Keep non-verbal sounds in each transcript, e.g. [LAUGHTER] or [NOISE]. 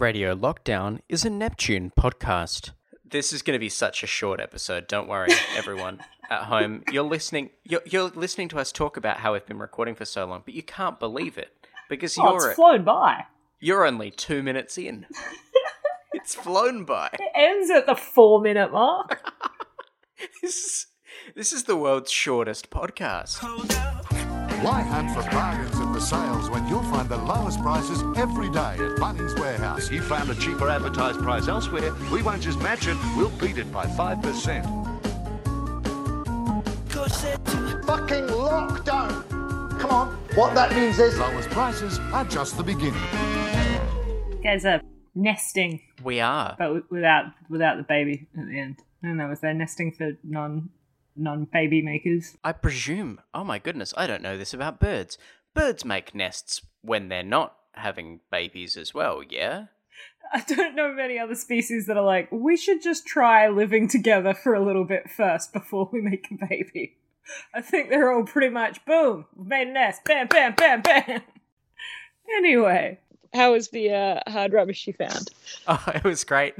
Radio Lockdown is a Neptune podcast. This is going to be such a short episode. Don't worry, [LAUGHS] everyone at home. You're listening. You're, you're listening to us talk about how we've been recording for so long, but you can't believe it because Oh, you're it's flown by. you're only two minutes in. [LAUGHS] it's flown by. It ends at the four minute mark. [LAUGHS] This is this is the world's shortest podcast. Why hunt for bargains at the sales when you'll find the lowest prices every day at Bunnings Warehouse? You found a cheaper advertised price elsewhere. We won't just match it, we'll beat it by 5%. fucking lockdown. Come on. What that means is Lowest prices are just the beginning. You guys are nesting, We are. but without without the baby at the end. I don't know. Was there nesting for non non baby makers? I presume. Oh my goodness, I don't know this about birds. Birds make nests when they're not having babies as well, yeah? I don't know many other species that are like, we should just try living together for a little bit first before we make a baby. I think they're all pretty much boom, we've made a nest, bam, bam, bam, bam. Anyway, how was the uh, hard rubbish you found? [LAUGHS] Oh, it was great.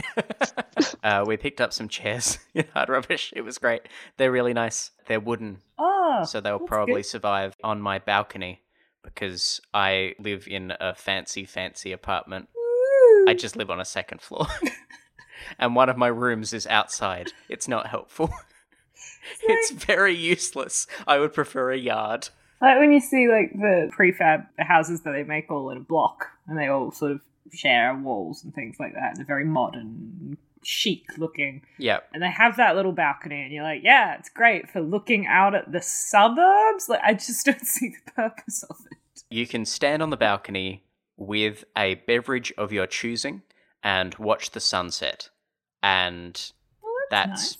[LAUGHS] uh, we picked up some chairs [LAUGHS] in hard rubbish. It was great. They're really nice. They're wooden, Oh, so they'll probably good. survive on my balcony because I live in a fancy, fancy apartment. Woo. I just live on a second floor. [LAUGHS] and one of my rooms is outside. It's not helpful. [LAUGHS] [LAUGHS] it's very useless. I would prefer a yard. Like when you see like the prefab houses that they make all in a block, and they all sort of share walls and things like that. They're very modern, chic looking, Yep. and they have that little balcony, and you're like, yeah, it's great for looking out at the suburbs. Like I just don't [LAUGHS] see the purpose of it. You can stand on the balcony with a beverage of your choosing and watch the sunset. And Well, That's- nice.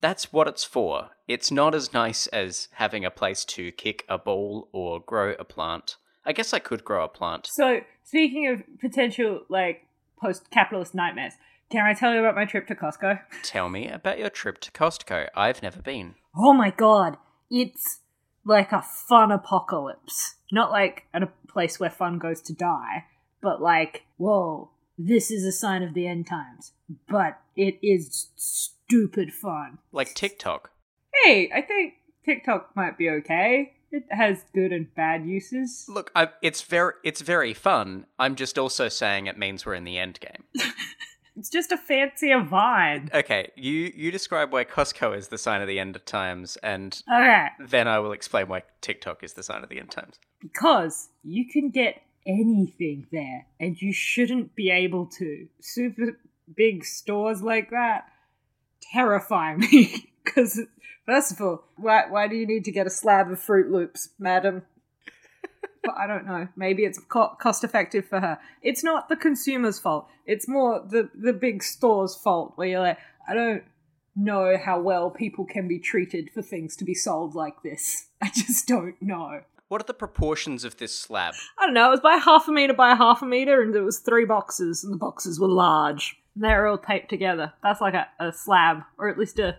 that's what it's for. It's not as nice as having a place to kick a ball or grow a plant. I guess I could grow a plant. So speaking of potential like post-capitalist nightmares, can I tell you about my trip to Costco? Tell me about your trip to Costco. I've never been. Oh my god, it's like a fun apocalypse. Not like at a place where fun goes to die, but like, whoa, this is a sign of the end times. But it is stupid fun. Like TikTok. Hey, I think TikTok might be okay. It has good and bad uses. Look, I, it's very it's very fun. I'm just also saying it means we're in the end game. [LAUGHS] It's just a fancier Vine. Okay, you you describe why Costco is the sign of the end of times, and Okay, then I will explain why TikTok is the sign of the end times. because you can get anything there, and you shouldn't be able to. Super big stores like that terrify me. [LAUGHS] Because, first of all, why, why do you need to get a slab of Fruit Loops, madam? But I don't know. Maybe it's co- cost effective for her. It's not the consumer's fault. It's more the, the big store's fault, where you're like, I don't know how well people can be treated for things to be sold like this. [LAUGHS] I just don't know. What are the proportions of this slab? I don't know, it was by half a meter by half a meter, and there was three boxes, and the boxes were large. They're all taped together. That's like a, a slab, or at least a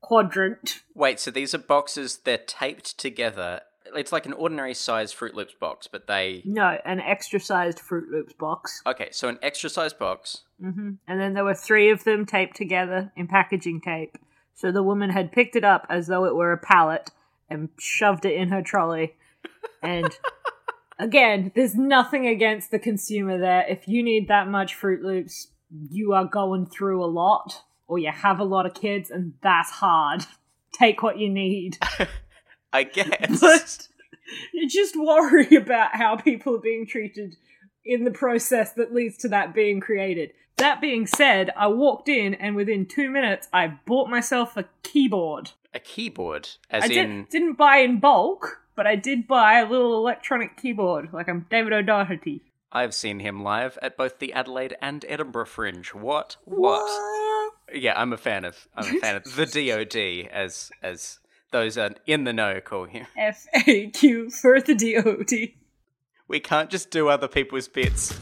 quadrant. Wait, so these are boxes, they're taped together. It's like an ordinary size Fruit Loops box, but they. No, an extra sized Fruit Loops box. Okay, so an extra sized box. hmm And then there were three of them taped together in packaging tape. So the woman had picked it up as though it were a pallet and shoved it in her trolley. And [LAUGHS] again, there's nothing against the consumer there. If you need that much Fruit Loops, you are going through a lot, or you have a lot of kids, and that's hard. [LAUGHS] Take what you need. [LAUGHS] I guess. But you just worry [LAUGHS] about how people are being treated in the process that leads to that being created. That being said, I walked in and within two minutes I bought myself a keyboard. a keyboard, as I in. did, didn't buy in bulk, but I did buy a little electronic keyboard, like I'm David O'Doherty. I've seen him live at both the Adelaide and Edinburgh Fringe. What? What? Yeah, I'm a fan of. I'm a fan of the DoD, as as those are in the know call him. [LAUGHS] FAQ for the DOD. We can't just do other people's bits.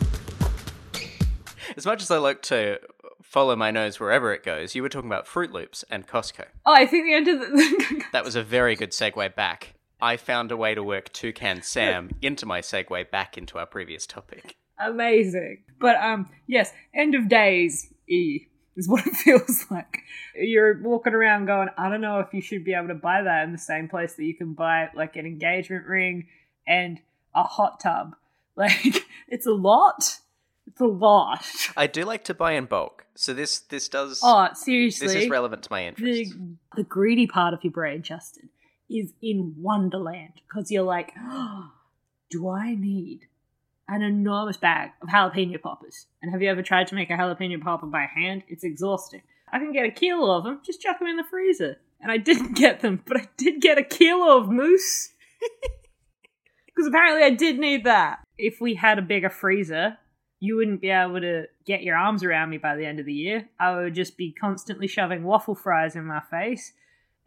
As much as I like to follow my nose wherever it goes, you were talking about Fruit Loops and Costco. Oh, I think the end of the. [LAUGHS] That was a very good segue back. I found a way to work Toucan Sam [LAUGHS] into my segue back into our previous topic. amazing. But um, yes, end of days e is what it [LAUGHS] feels like. You're walking around going, I don't know if you should be able to buy that in the same place that you can buy like an engagement ring and a hot tub. [LAUGHS] Like it's a lot. It's a lot. I do like to buy in bulk, so this this does Oh, seriously. this is relevant to my interests. the the greedy part of your brain, Justin, is in Wonderland because you're like, [GASPS] do I need an enormous bag of jalapeno poppers? And have you ever tried to make a jalapeno popper by hand? It's exhausting. I can get a kilo of them, just chuck them in the freezer. And I didn't get them, but I did get a kilo of mousse. Because [LAUGHS] apparently I did need that. If we had a bigger freezer, you wouldn't be able to get your arms around me by the end of the year. I would just be constantly shoving waffle fries in my face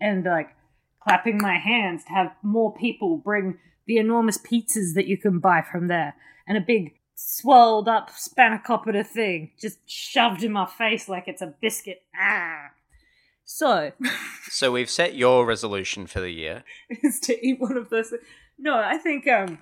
and like clapping my hands to have more people bring the enormous pizzas that you can buy from there and a big swelled up spanakopita thing just shoved in my face like it's a biscuit. Ah. So, [LAUGHS] So we've set your resolution for the year. is to eat one of those. No, I think um,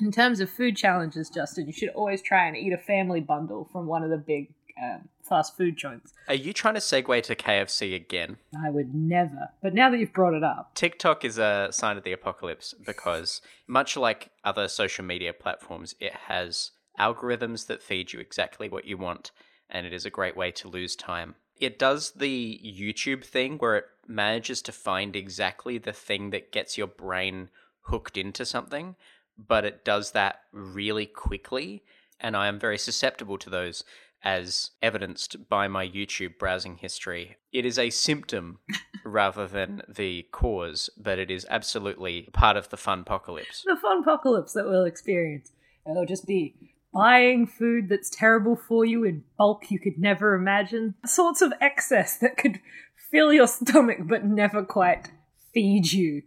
in terms of food challenges, Justin, you should always try and eat a family bundle from one of the big um, fast food joints. Are you trying to segue to KFC again? I would never, but now that you've brought it up, TikTok is a sign of the apocalypse because, much like other social media platforms, it has algorithms that feed you exactly what you want, and it is a great way to lose time. It does the YouTube thing where it manages to find exactly the thing that gets your brain hooked into something, but it does that really quickly, and I am very susceptible to those. As evidenced by my YouTube browsing history, it is a symptom [LAUGHS] rather than the cause, but it is absolutely part of the fun apocalypse. the fun apocalypse that we'll experience. It'll just be buying food that's terrible for you in bulk you could never imagine. Sorts of excess that could fill your stomach but never quite feed you.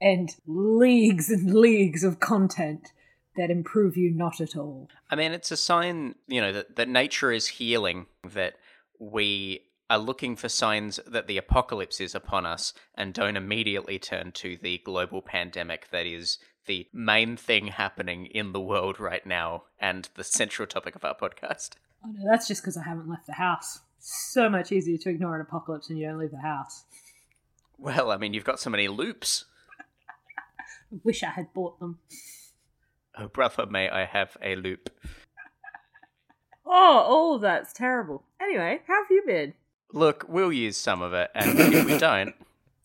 And leagues and leagues of content that improve you not at all. I mean, it's a sign, you know, that, that nature is healing, that we are looking for signs that the apocalypse is upon us and don't immediately turn to the global pandemic that is the main thing happening in the world right now and the central topic of our podcast. Oh no, that's just because I haven't left the house. So much easier to ignore an apocalypse when you don't leave the house. Well, I mean, you've got so many loops. I [LAUGHS] wish I had bought them. Oh, [LAUGHS] brother, may I have a loop? [LAUGHS] Oh, all of that's terrible. Anyway, how have you been? Look, we'll use some of it, and if we [LAUGHS] don't,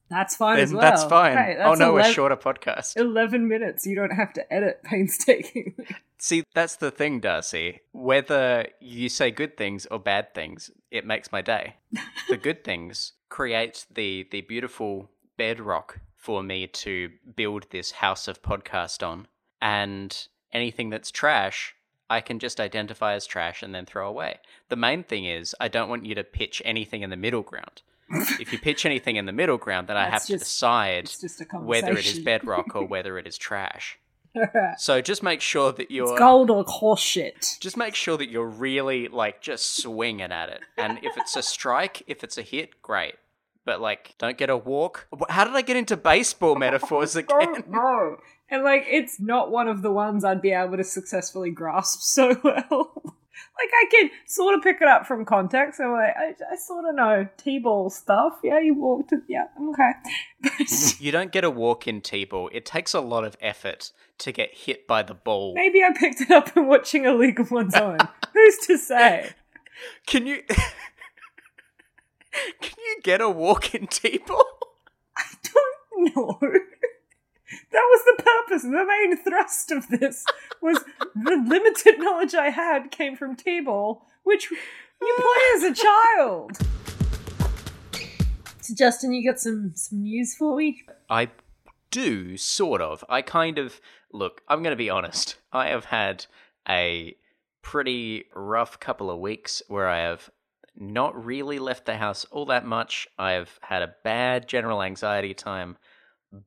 That's fine then as well. that's fine. Hey, oh that's no, a 11 shorter podcast. 11 minutes. You don't have to edit painstakingly. See, that's the thing, Darcy. Whether you say good things or bad things, it makes my day. the good things create the the beautiful bedrock for me to build this house of podcast on. And anything that's trash, I can just identify as trash and then throw away. The main thing is I don't want you to pitch anything in the middle ground. if you pitch anything in the middle ground, then I That's have to decide It's just whether it is bedrock or [LAUGHS] whether it is trash. So just make sure that you're gold or horseshit. just make sure that you're really like just swinging at it. And if it's a strike, if it's a hit, great. But like, don't get a walk. How did I get into baseball [LAUGHS] metaphors again? Know. And like, it's not one of the ones I'd be able to successfully grasp [LAUGHS] so well. like, I can sort of pick it up from context. I'm like, I, I sort of know T-ball stuff. Yeah, you walked. Yeah, okay. [LAUGHS] You don't get a walk in T-ball. It takes a lot of effort to get hit by the ball. maybe I picked it up in watching A League of One's Own. [LAUGHS] Who's to say? Can you? Can you get a walk in T-ball? I don't know. That was the purpose. The main thrust of this was the limited knowledge I had came from T-ball, which you play as a child. So, Justin, you got some some news for me? I do, sort of. I kind of. Look, I'm going to be honest. I have had a pretty rough couple of weeks where I have not really left the house all that much. I've had a bad general anxiety time,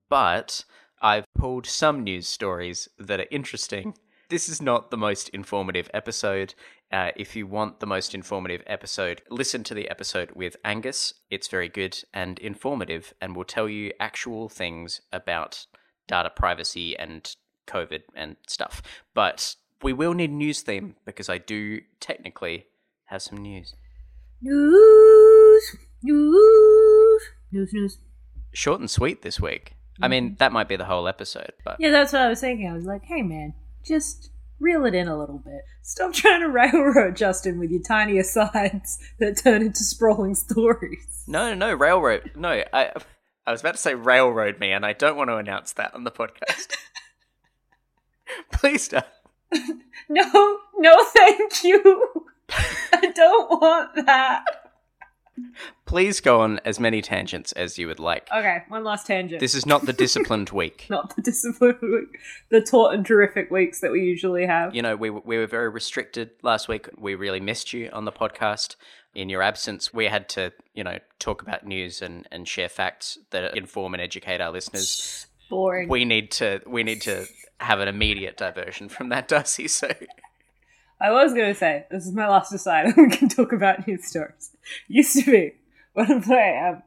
but I've pulled some news stories that are interesting. [LAUGHS] This is not the most informative episode. Uh, if you want the most informative episode, listen to the episode with Angus. It's very good and informative and will tell you actual things about data privacy and COVID and stuff. But we will need a news theme because I do technically have some news. News, news, news, news. Short and sweet this week. I mean, mm-hmm. that might be the whole episode, but Yeah, that's what I was thinking. I was like, hey man, just reel it in a little bit. Stop trying to [LAUGHS] railroad Justin with your tiny asides that turn into sprawling stories. no, no, no, railroad. No, I, I was about to say railroad me, and I don't want to announce that on the podcast. [LAUGHS] Please don't. [LAUGHS] No, no, thank you. I don't want that. Please go on as many tangents as you would like. Okay, one last tangent. This is not the [LAUGHS] disciplined week. not the disciplined week, the taut and terrific weeks that we usually have. You know, we, we were very restricted last week. We really missed you on the podcast. In your absence, we had to, you know, talk about news and, and share facts that inform and educate our listeners. Boring. We need to we need to have an immediate diversion from that, Darcy. So I was going to say, this is my last aside, [LAUGHS] we can talk about news stories. Used to be one of my um,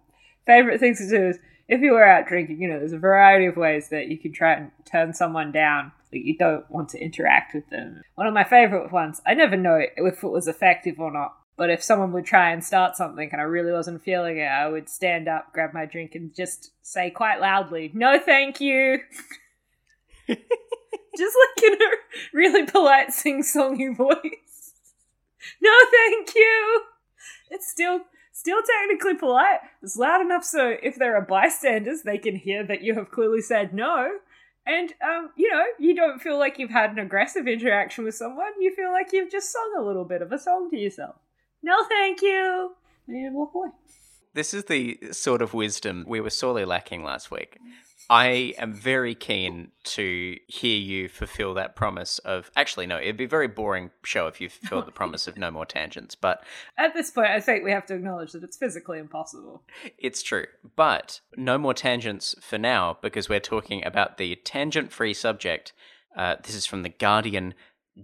favorite things to do is if you were out drinking, you know, there's a variety of ways that you can try and turn someone down that you don't want to interact with them. One of my favorite ones, I never know if it was effective or not, but if someone would try and start something and I really wasn't feeling it, I would stand up, grab my drink, and just say quite loudly, No, thank you. [LAUGHS] just like in a really polite sing songy [LAUGHS] voice. No, thank you. It's still still technically polite. It's loud enough so if there are bystanders, they can hear that you have clearly said no. And um, you know, you don't feel like you've had an aggressive interaction with someone. You feel like you've just sung a little bit of a song to yourself. No, thank you. And walk away. this is the sort of wisdom we were sorely lacking last week. I am very keen to hear you fulfill that promise of. Actually, no, it'd be a very boring show if you fulfilled the promise of no more tangents. But [LAUGHS] At this point, I think we have to acknowledge that it's physically impossible. It's true. But no more tangents for now because we're talking about the tangent free subject. Uh, this is from The Guardian.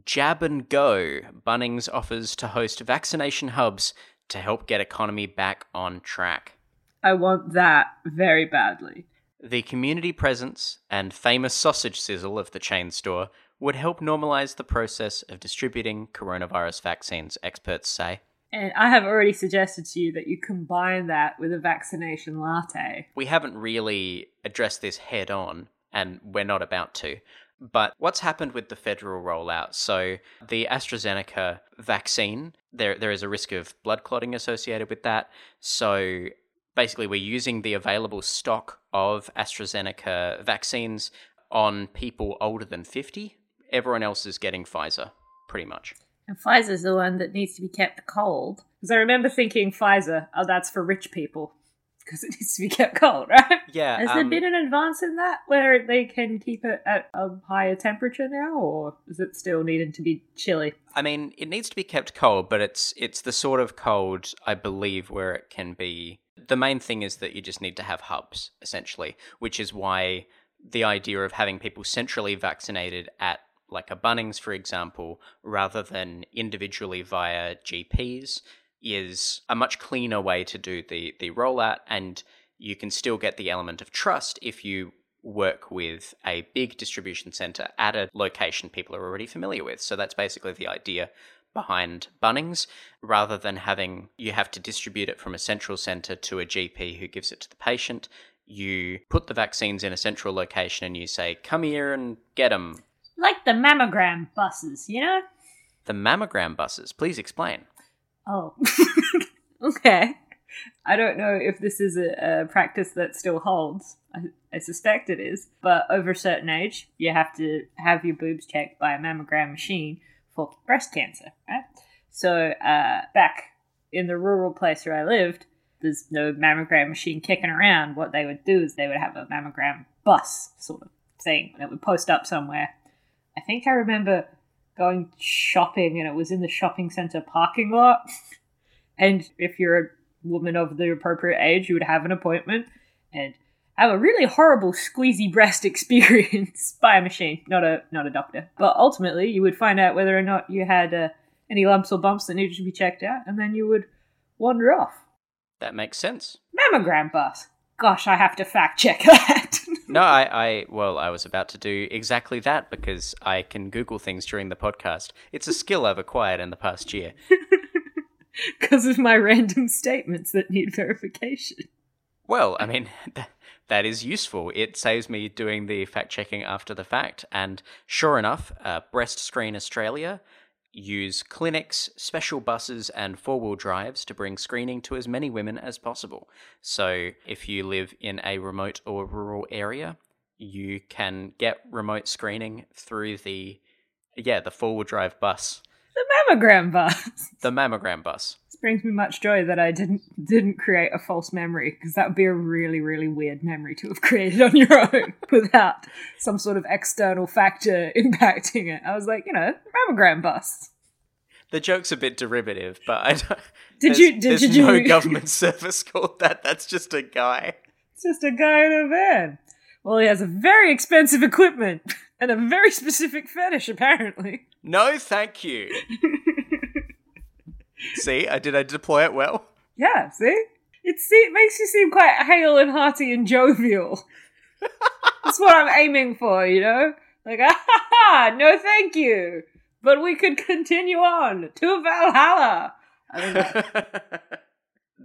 Jab and Go. Bunnings offers to host vaccination hubs to help get economy back on track. I want that very badly. The community presence and famous sausage sizzle of the chain store would help normalize the process of distributing coronavirus vaccines, experts say. And I have already suggested to you that you combine that with a vaccination latte. we haven't really addressed this head on, and we're not about to. But what's happened with the federal rollout? So the AstraZeneca vaccine, there there is a risk of blood clotting associated with that. So basically, we're using the available stock of AstraZeneca vaccines on people older than fifty. Everyone else is getting Pfizer, pretty much. And Pfizer's the one that needs to be kept cold. Because I remember thinking Pfizer, oh, that's for rich people. Because it needs to be kept cold, [LAUGHS] right? Yeah, Has there um, been an advance in that where they can keep it at a higher temperature now, or is it still needing to be chilly? I mean, it needs to be kept cold, but it's it's the sort of cold I believe where it can be. The main thing is that you just need to have hubs, essentially, which is why the idea of having people centrally vaccinated at like a Bunnings, for example, rather than individually via GPs, is a much cleaner way to do the the rollout, and you can still get the element of trust if you work with a big distribution center at a location people are already familiar with. So that's basically the idea behind Bunnings, rather than having you have to distribute it from a central center to a GP who gives it to the patient. You put the vaccines in a central location and you say, "Come here and get them." Like the mammogram buses, you know? The mammogram buses. Please explain. Oh. [LAUGHS] okay. I don't know if this is a, a practice that still holds. I, I suspect it is. But over a certain age, you have to have your boobs checked by a mammogram machine for breast cancer, right? So, uh, back in the rural place where I lived, there's no mammogram machine kicking around. What they would do is they would have a mammogram bus sort of thing that would post up somewhere. I think I remember going shopping and it was in the shopping center parking lot. [LAUGHS] And if you're a woman of the appropriate age, you would have an appointment and have a really horrible squeezy breast [LAUGHS] experience [LAUGHS] by a machine, not a not a doctor. But ultimately, you would find out whether or not you had uh, any lumps or bumps that needed to be checked out, and then you would wander off. That makes sense. Mammogram bus. Gosh, I have to fact check [LAUGHS] that. No, I, I, well, I was about to do exactly that because I can Google things during the podcast. It's a skill I've acquired in the past year. Because of my random statements that need verification. Well, I mean, th- that is useful. It saves me doing the fact checking after the fact. And sure enough, uh, Breast Screen Australia use clinics, special buses, and four wheel drives to bring screening to as many women as possible. So if you live in a remote or rural area, you can get remote screening through the yeah the four wheel drive bus, The mammogram bus. the mammogram bus. This brings me much joy that I didn't didn't create a false memory because that would be a really really weird memory to have [LAUGHS] created on your own [LAUGHS] without some sort of external factor [LAUGHS] impacting it. I was like, you know, mammogram bus. The joke's a bit derivative, but I don't. Did you- did- there's did no you- government service called that. That's just a guy. It's just a guy in a van. Well, he has a very expensive equipment [LAUGHS] and a very specific fetish, apparently. No, thank you. [LAUGHS] See, I did. I deploy it well. Yeah, see? It, see, it makes you seem quite hale and hearty and jovial. [LAUGHS] That's what I'm aiming for, you know? Like, ah ha ha, no thank you. But we could continue on to Valhalla. I mean,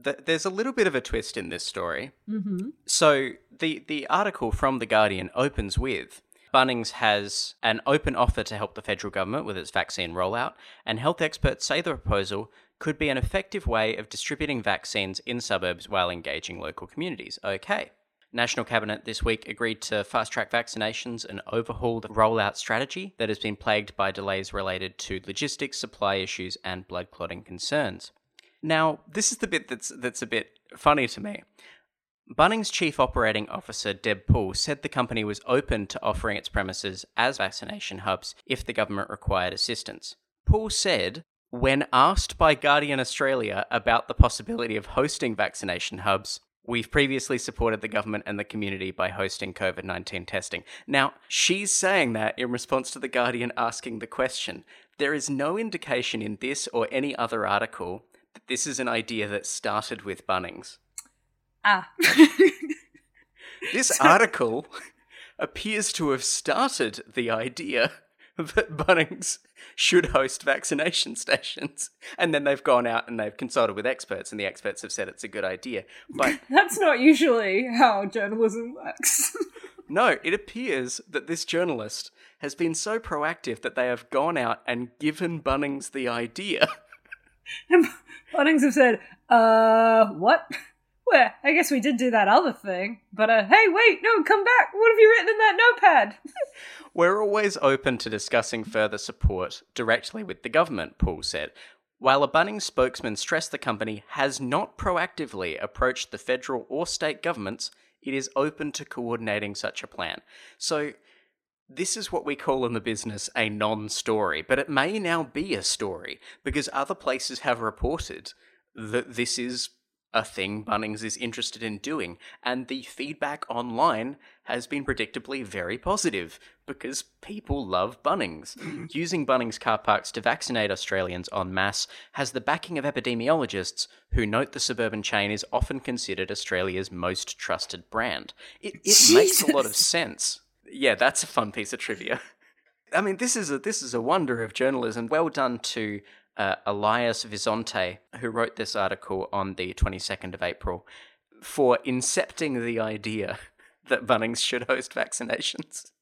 Th- There's a little bit of a twist in this story. mm-hmm. So the the article from the Guardian opens with Bunnings has an open offer to help the federal government with its vaccine rollout, and health experts say the proposal could be an effective way of distributing vaccines in suburbs while engaging local communities. Okay. National Cabinet this week agreed to fast track vaccinations and overhaul the rollout strategy that has been plagued by delays related to logistics, supply issues, and blood clotting concerns. Now, this is the bit that's that's a bit funny to me. Bunnings Chief Operating Officer Deb Poole said the company was open to offering its premises as vaccination hubs if the government required assistance. Poole said, when asked by Guardian Australia about the possibility of hosting vaccination hubs, We've previously supported the government and the community by hosting COVID 19 testing. Now, she's saying that in response to The Guardian asking the question. There is no indication in this or any other article this is an idea that started with Bunnings. Ah. [LAUGHS] This article appears to have started the idea [LAUGHS] that Bunnings should host vaccination [LAUGHS] stations. And then they've gone out and they've consulted with experts, and the experts have said it's a good idea. But That's not usually how journalism works. no, it appears that this journalist has been so proactive that they have gone out and given Bunnings the idea. And Bunnings have said, uh, what? Well, I guess we did do that other thing. But, uh, hey, wait, no, come back. What have you written in that notepad? [LAUGHS] We're always open to discussing further support directly with the government, Poole said. While a Bunnings spokesman stressed the company has not proactively approached the federal or state governments, it is open to coordinating such a plan. So, this is what we call in the business a non story, but it may now be a story because other places have reported that this is a thing Bunnings is interested in doing, and the feedback online has been predictably very positive because people love Bunnings. [LAUGHS] Using Bunnings car parks to vaccinate Australians en masse has the backing of epidemiologists who note the suburban chain is often considered Australia's most trusted brand. It, it makes a lot of sense. Yeah, that's a fun piece of trivia. I mean, this is a this is a wonder of journalism. Well done to uh, Elias Visontay, who wrote this article on the twenty second of April, for incepting the idea [LAUGHS] that Bunnings should host vaccinations. [LAUGHS]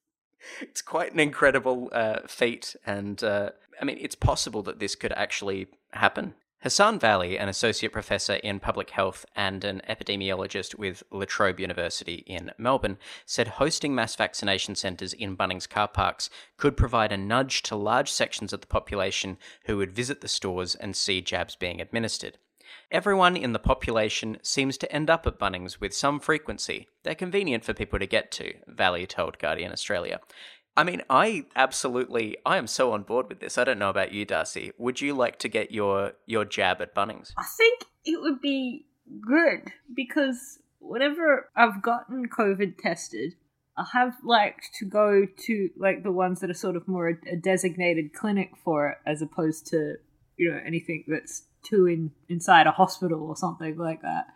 It's quite an incredible uh, feat, and uh, I mean, it's possible that this could actually happen. Hassan Vally, an associate professor in public health and an epidemiologist with La Trobe University in Melbourne, said hosting mass vaccination centres in Bunnings car parks could provide a nudge to large sections of the population who would visit the stores and see jabs being administered. Everyone in the population seems to end up at Bunnings with some frequency. They're convenient for people to get to, Vally told Guardian Australia. I mean, I absolutely, I am so on board with this. I don't know about you, Darcy. Would you like to get your your jab at Bunnings? I think it would be good because whenever I've gotten COVID tested, I have liked to go to like the ones that are sort of more a, a designated clinic for it, as opposed to you know anything that's too in inside a hospital or something like that.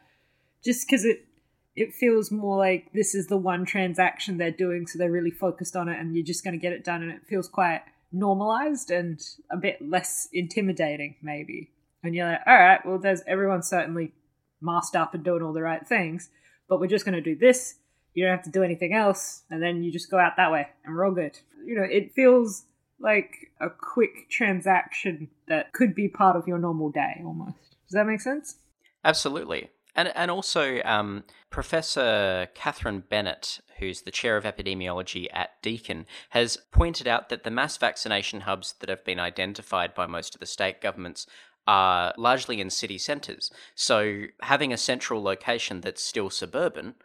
Just because it it feels more like this is the one transaction they're doing, so they're really focused on it, and you're just going to get it done, and it feels quite normalized and a bit less intimidating, maybe. And you're like, all right, well, there's everyone's certainly masked up and doing all the right things, but we're just going to do this. You don't have to do anything else, and then you just go out that way, and we're all good. You know, it feels like a quick transaction that could be part of your normal day almost. Does that make sense? Absolutely. And, and also, um, Professor Catherine Bennett, who's the chair of epidemiology at Deakin, has pointed out that the mass vaccination hubs that have been identified by most of the state governments are largely in city centres. So, having a central location that's still suburban,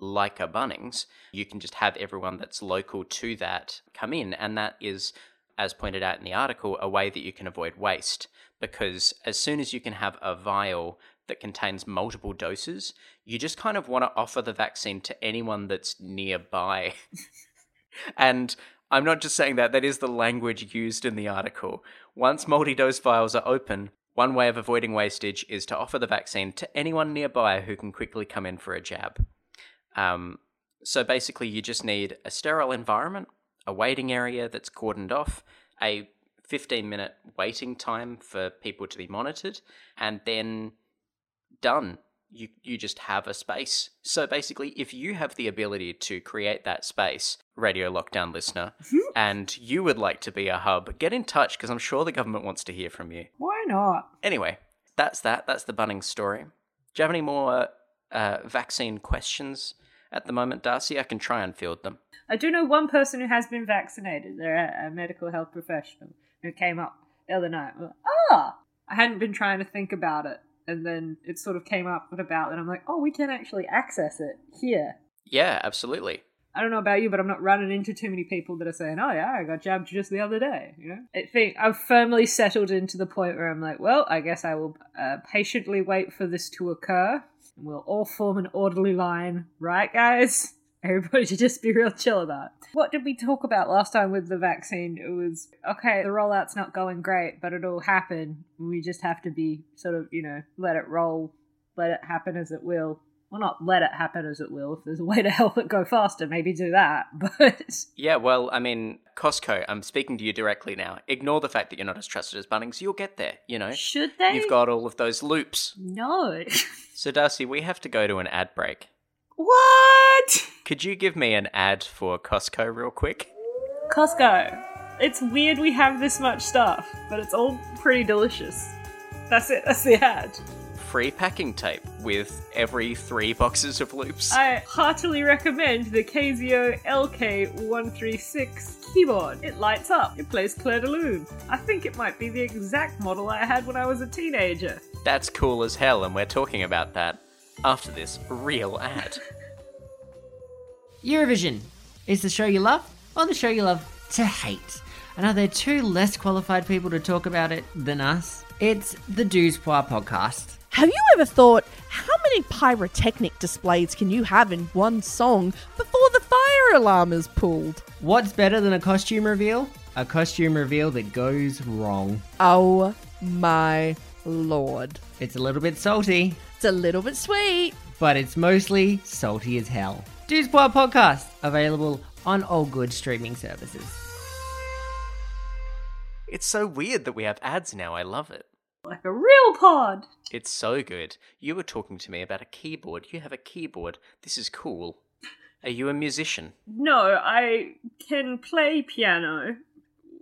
like a Bunnings, you can just have everyone that's local to that come in. And that is, as pointed out in the article, a way that you can avoid waste. Because as soon as you can have a vial that contains multiple doses, you just kind of want to offer the vaccine to anyone that's nearby. [LAUGHS] and I'm not just saying that, that is the language used in the article. Once multi dose vials are open, one way of avoiding wastage is to offer the vaccine to anyone nearby who can quickly come in for a jab. Um, so basically, you just need a sterile environment, a waiting area that's cordoned off, a 15 minute waiting time for people to be monitored, and then done. You you just have a space. So basically, if you have the ability to create that space, radio lockdown listener, [LAUGHS] and you would like to be a hub, get in touch because I'm sure the government wants to hear from you. Why not? Anyway, that's that. That's the Bunnings story. Do you have any more uh, vaccine questions at the moment, Darcy? I can try and field them. I do know one person who has been vaccinated. They're a, medical health professional who came up the other night. Ah, I hadn't been trying to think about it, and then it sort of came up and about, and I'm like, oh, we can actually access it here. Yeah, absolutely. I don't know about you, but I'm not running into too many people that are saying, "Oh yeah, I got jabbed just the other day." You know, I think I've firmly settled into the point where I'm like, "Well, I guess I will uh, patiently wait for this to occur, and we'll all form an orderly line, right, guys?" Everybody [LAUGHS] should just be real chill about it. What did we talk about last time with the vaccine? It was okay, the rollout's not going great, but it'll happen. We just have to be sort of, you know, let it roll, let it happen as it will. Well, not let it happen as it will. If there's a way to [LAUGHS] help it go faster, maybe do that. [LAUGHS] But Yeah, well, I mean, Costco, I'm speaking to you directly now. Ignore the fact that you're not as trusted as Bunnings. You'll get there, you know. should they? You've got all of those loops. no. So, Darcy, we have to go to an ad break. what? Could you give me an ad for Costco real quick? Costco. It's weird we have this much stuff, but it's all pretty delicious. That's it. That's the ad. Free packing tape with every three boxes of loops. I heartily recommend the Casio LK136 keyboard. It lights up. It plays Clair de Lune. I think it might be the exact model I had when I was a teenager. That's cool as hell, and we're talking about that after this real ad. [LAUGHS] Eurovision is the show you love or the show you love to hate. And are there two less qualified people to talk about it than us? It's the Douze Poir podcast. Have you ever thought, how many pyrotechnic displays can you have in one song before the fire alarm is pulled? What's better than a costume reveal? A costume reveal that goes wrong. Oh my lord. It's a little bit salty, It's a little bit sweet. but it's mostly salty as hell. Douze Poir podcast, available on all good streaming services. It's so weird that we have ads now. I love it. Like a real pod. It's so good. You were talking to me about a keyboard. You have a keyboard. This is cool. Are you a musician? No, I can play piano.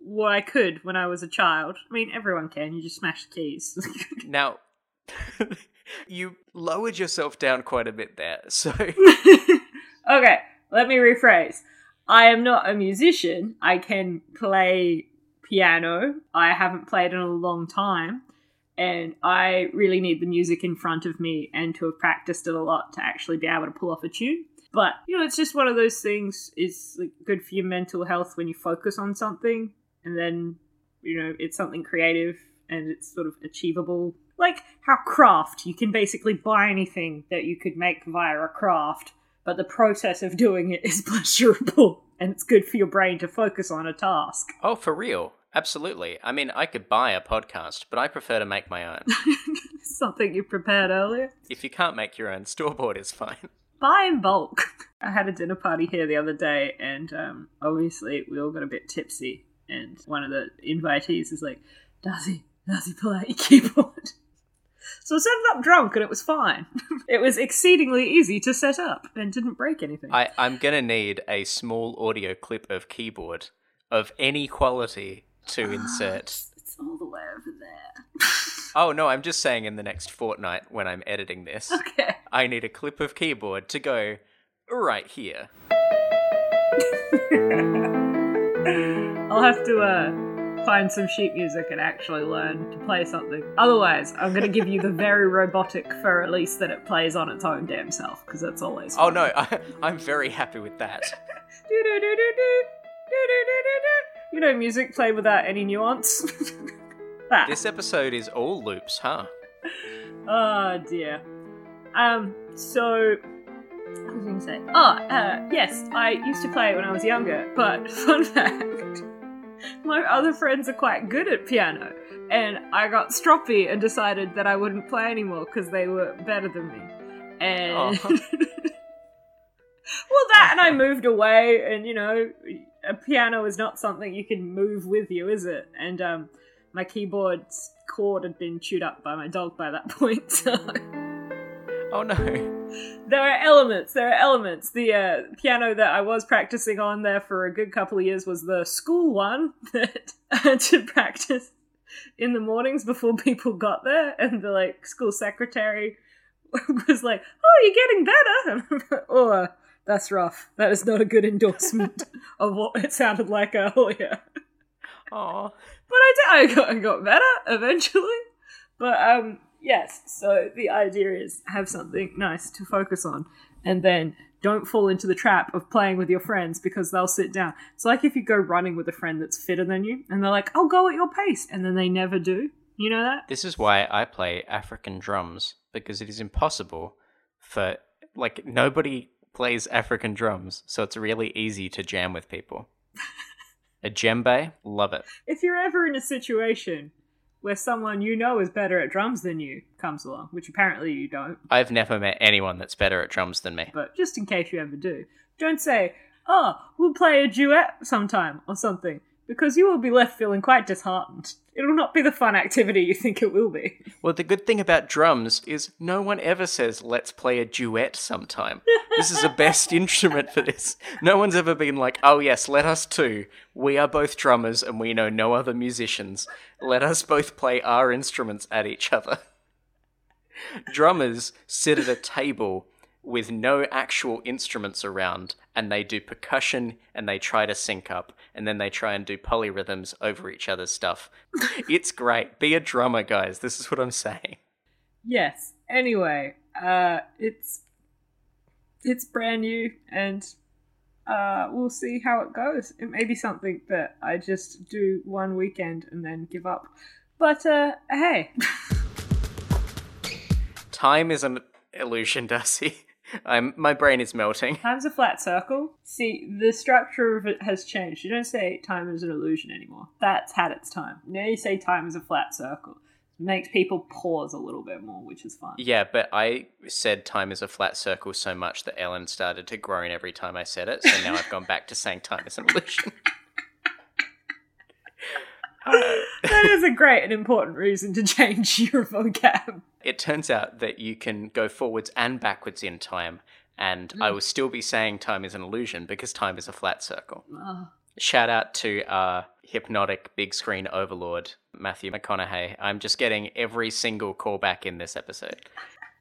Well, I could when I was a child. I mean, everyone can. You just smash the keys. [LAUGHS] Now, [LAUGHS] you lowered yourself down quite a bit there. So, [LAUGHS] okay, let me rephrase. I am not a musician. I can play piano. I haven't played in a long time. And I really need the music in front of me and to have practiced it a lot to actually be able to pull off a tune. But, you know, it's just one of those things. It's good for your mental health when you focus on something and then, you know, it's something creative and it's sort of achievable. Like how craft, you can basically buy anything that you could make via a craft, but the process of doing it is [LAUGHS] pleasurable and it's good for your brain to focus on a task. oh, for real? Absolutely. I mean, I could buy a podcast, but I prefer to make my own. [LAUGHS] Something you prepared earlier. if you can't make your own, store bought is fine. [LAUGHS] buy in bulk. I had a dinner party here the other day, and um, obviously we all got a bit tipsy. And one of the invitees is like, "Darcy, Darcy, pull out your keyboard." So I set it up drunk, and it was fine. [LAUGHS] it was exceedingly easy to set up and didn't break anything. I, I'm gonna need a small audio clip of keyboard of any quality to insert. It's all the way over there. [LAUGHS] Oh no, I'm just saying in the next fortnight when I'm editing this, okay. I need a clip of keyboard to go right here. [LAUGHS] I'll have to uh, find some sheet music and actually learn to play something. Otherwise, I'm going to give you the [LAUGHS] very robotic Für Elise that it plays on its own damn self, because that's always. Oh no, [LAUGHS] I, I'm very happy with that. [LAUGHS] You know, music played without any nuance. that. This episode is all loops, huh? Oh dear. Um. So, what was I going to say? Oh, uh, yes, I used to play it when I was younger. But fun fact, my other friends are quite good at piano, and I got stroppy and decided that I wouldn't play anymore because they were better than me. And Oh. [LAUGHS] well, that and I [LAUGHS] moved away, and you know, a piano is not something you can move with you, is it? And um, my keyboard's cord had been chewed up by my dog by that [LAUGHS] point, so. Oh no. There are elements. There are elements. The uh, piano that I was practicing on there for a good couple of years was the school one [LAUGHS] that I had to practice in the mornings before people got there, and the like school secretary [LAUGHS] was like, "Oh, you're getting better." [LAUGHS] Like, oh, uh, that's rough. That is not a good endorsement of what it sounded like earlier. Aw. But I did. I got, I got better eventually. But um, yes. So the idea is have something nice to focus on, and then don't fall into the trap of playing with your friends because they'll sit down. It's like if you go running with a friend that's fitter than you, and they're like, "I'll go at your pace," and then they never do. You know that? This is why I play African drums because it is impossible for like nobody plays African drums, so it's really easy to jam with people. [LAUGHS] A djembe, love it. If you're ever in a situation where someone you know is better at drums than you comes along, which apparently you don't, I've never met anyone that's better at drums than me. but just in case you ever do, don't say, oh, we'll play a duet sometime or something, because you will be left feeling quite disheartened. It'll not be the fun activity you think it will be. Well, the good thing about drums is no one ever says, let's play a duet sometime. this is the best [LAUGHS] instrument for this. No one's ever been like, oh, yes, let us too. We are both drummers and we know no other musicians. Let us both play our instruments at each other. [LAUGHS] Drummers sit at a table with no actual instruments around and they do percussion and they try to sync up and then they try and do polyrhythms over each other's stuff. [LAUGHS] it's great. Be a drummer, guys. This is what I'm saying. Yes. Anyway, uh, it's it's brand new, and uh, we'll see how it goes. It may be something that I just do one weekend and then give up. But uh, hey, [LAUGHS] Time is an illusion, Darcy. I'm my brain is melting. [LAUGHS] time's a flat circle. See, the structure of it has changed. You don't say time is an illusion anymore. That's had its time. Now you say time is a flat circle. It makes people pause a little bit more, which is fun. Yeah, but I said time is a flat circle so much that Ellen started to groan every time I said it, so now I've gone back to saying time is an illusion. [LAUGHS] that is a great and important reason to change your vocab. it turns out that you can go forwards and backwards in time, and I hmm. will still be saying time is an illusion because time is a flat circle. Oh. Shout out to our hypnotic big screen overlord, Matthew McConaughey. I'm just getting every single callback in this episode.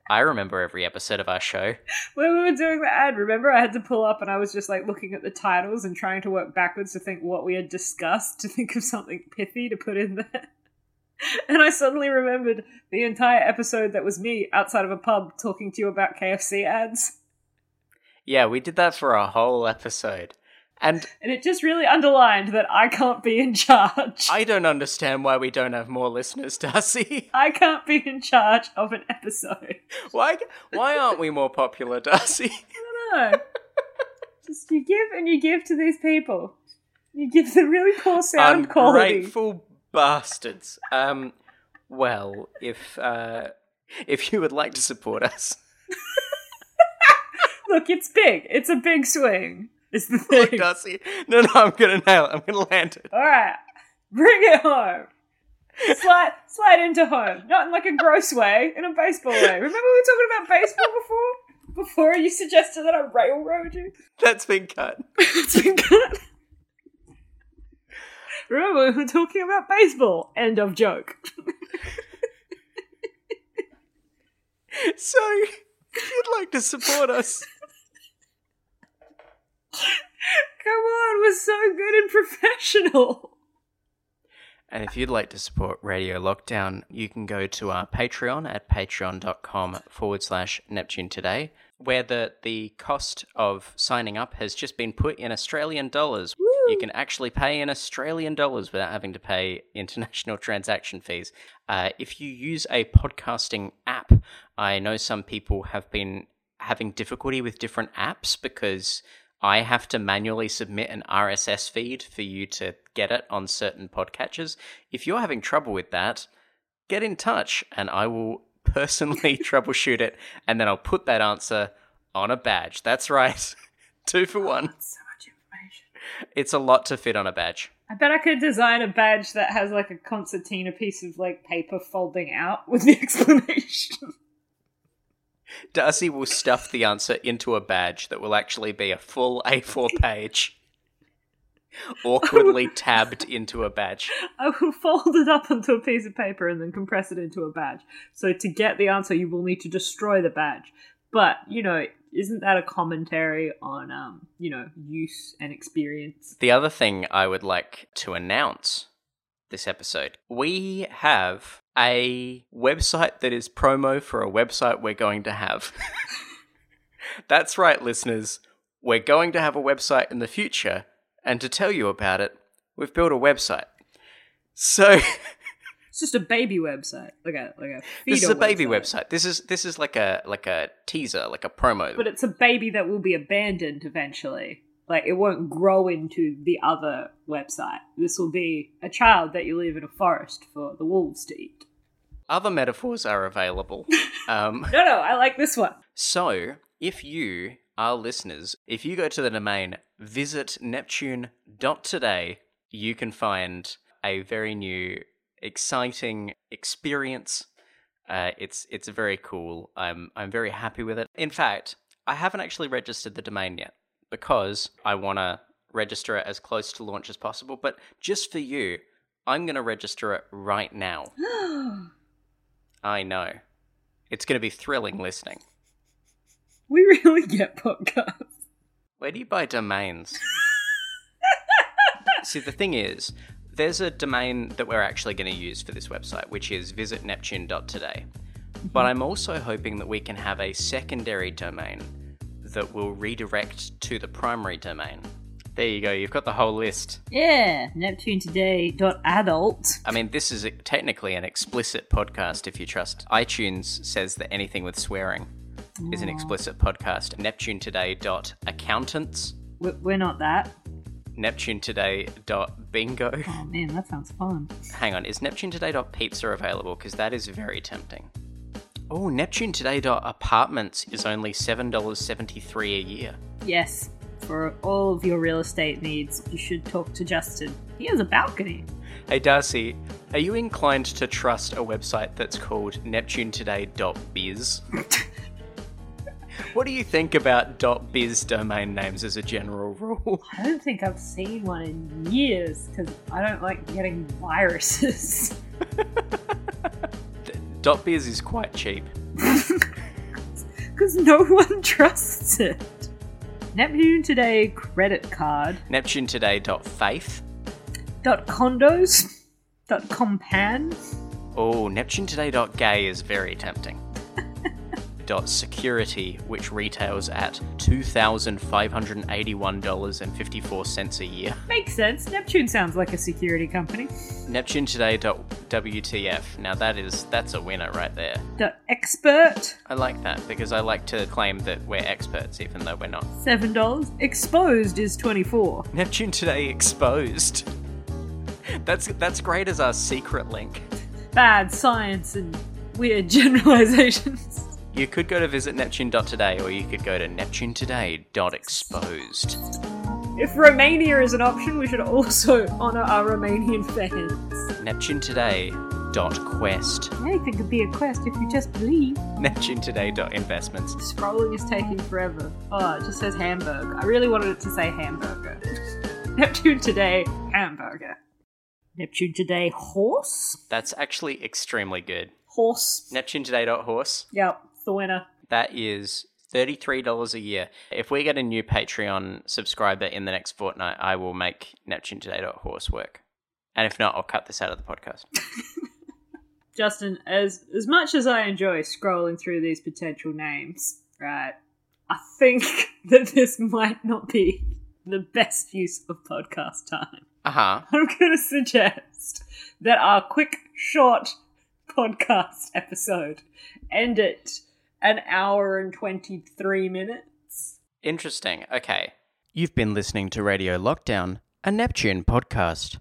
I remember every episode of our show. When we were doing the ad, remember I had to pull up and I was just like looking at the titles and trying to work backwards to think what we had discussed to think of something pithy to put in there. [LAUGHS] And I suddenly remembered the entire episode that was me outside of a pub talking to you about KFC ads. Yeah, we did that for a whole episode. And And it just really underlined that I can't be in charge. I don't understand why we don't have more listeners, [LAUGHS] Darcy. I can't be in charge of an episode. Why why aren't we more popular, Darcy? [LAUGHS] I don't know. just you give and you give to these people. You give them really poor sound quality. Ungrateful bastards. Um well, if uh if you would like to support us, [LAUGHS] Look, it's big. It's a big swing. It's the thing. Look, Darcy. No, no, I'm gonna nail it. I'm gonna land it. All right, bring it home. Slide, slide into home. Not in like a gross way, in a baseball way. Remember we were talking about baseball before? Before you suggested that I railroad you. That's been cut. [LAUGHS] It's been cut. Remember we were talking about baseball. End of joke. So, if you'd like to support us, [LAUGHS] Come on, we're so good and professional. and if you'd like to support Radio Lockdown, you can go to our Patreon at patreon.com forward slash Neptune today, where the, the cost of signing up has just been put in Australian dollars. You can actually pay in Australian dollars without having to pay [LAUGHS] international transaction fees. Uh, if you use a podcasting app, I know some people have been having difficulty with different apps because I have to manually submit an RSS feed for you to get it on certain podcatchers. If you're having trouble with that, get in touch and I will [LAUGHS] personally [LAUGHS] troubleshoot it and then I'll put that answer on a badge. That's right. [LAUGHS] Two for oh, one. So much information. It's a lot to fit on a badge. I bet I could design a badge that has like a concertina piece of like paper folding out with the explanation. Darcy will stuff the answer into a badge that will actually be a full A4 [LAUGHS] page, awkwardly tabbed into a badge. I will fold it up onto a piece of paper and then compress it into a badge. So to get the answer, you will need to destroy the badge. But you know, isn't that a commentary on um, you know, use and experience? The other thing I would like to announce this episode we have a website that is promo for a website we're going to have. [LAUGHS] That's right, listeners. We're going to have a website in the future, and to tell you about it, we've built a website. So. [LAUGHS] It's just a baby website, like a. this is a baby website. This is this is like a like a teaser, like a promo. but it's a baby that will be abandoned eventually. Like it won't grow into the other website. This will be a child that you leave in a forest for the wolves to eat. Other metaphors are available. [LAUGHS] um, No, no, I like this one. so, if you, our listeners, if you go to the domain visit neptune.today, you can find a very new, exciting experience. Uh, it's it's very cool. I'm I'm very happy with it. In fact, I haven't actually registered the domain yet because I want to register it as close to launch as possible. But just for you, I'm going to register it right now. [GASPS] I know. It's going to be thrilling listening. We really get podcasts. Where do you buy domains? [LAUGHS] See, the thing is, there's a domain that we're actually going to use for this website, which is visitneptune.today. But mm-hmm. I'm also hoping that we can have a secondary domain that will redirect to the primary domain. There you go, you've got the whole list. Yeah, NeptuneToday.adult. I mean, this is technically an explicit podcast if you trust. iTunes says that anything with swearing is an explicit podcast. NeptuneToday.accountants, We- We're not that. NeptuneToday.bingo. Oh man, that sounds fun. Hang on, is NeptuneToday.pizza available? Because that is very tempting. Oh, NeptuneToday.apartments is only $7.73 a year. Yes, for all of your real estate needs, you should talk to Justin. He has a balcony. Hey Darcy, are you inclined to trust a website that's called NeptuneToday.biz? what do you think about .biz domain names as a general rule? [LAUGHS] I don't think I've seen one in years because I don't like getting viruses. [LAUGHS] .biz is quite cheap. [LAUGHS] Because no one trusts it. Neptune Today credit card. NeptuneToday.faith. Dot faith. Dot condos. Dot compan. Oh, NeptuneToday.gay is very tempting. Dot security, which retails at $2,581.54 a year. Makes sense. Neptune sounds like a security company. NeptuneToday.wtf. Now that is that's a winner right there. Dot expert. I like that because I like to claim that we're experts even though we're not. Seven dollars. Exposed is twenty four. Neptune Today exposed. That's that's great as our secret link. Bad science and weird [LAUGHS] generalizations. You could go to visit Neptune.today or you could go to neptunetoday.exposed. If Romania is an option, we should also honour our Romanian fans. neptunetoday.quest. Anything could be a quest if you just believe. neptunetoday.investments. Scrolling is taking forever. Oh, it just says Hamburg. I really wanted it to say hamburger. [LAUGHS] Neptune today, hamburger. Neptune today, horse? That's actually extremely good. Horse. neptunetoday.horse. Yep, the winner. That is $33 a year. If we get a new Patreon subscriber in the next fortnight, I will make Neptune Today horse work. And if not, I'll cut this out of the podcast. [LAUGHS] Justin, as as much as I enjoy scrolling through these potential names, right, I think [LAUGHS] that this might not be the best use of podcast time. Uh huh. [LAUGHS] I'm going to suggest that our quick, short podcast episode end at an hour and 23 minutes. Interesting. Okay. You've been listening to Radio Lockdown, a Neptune podcast.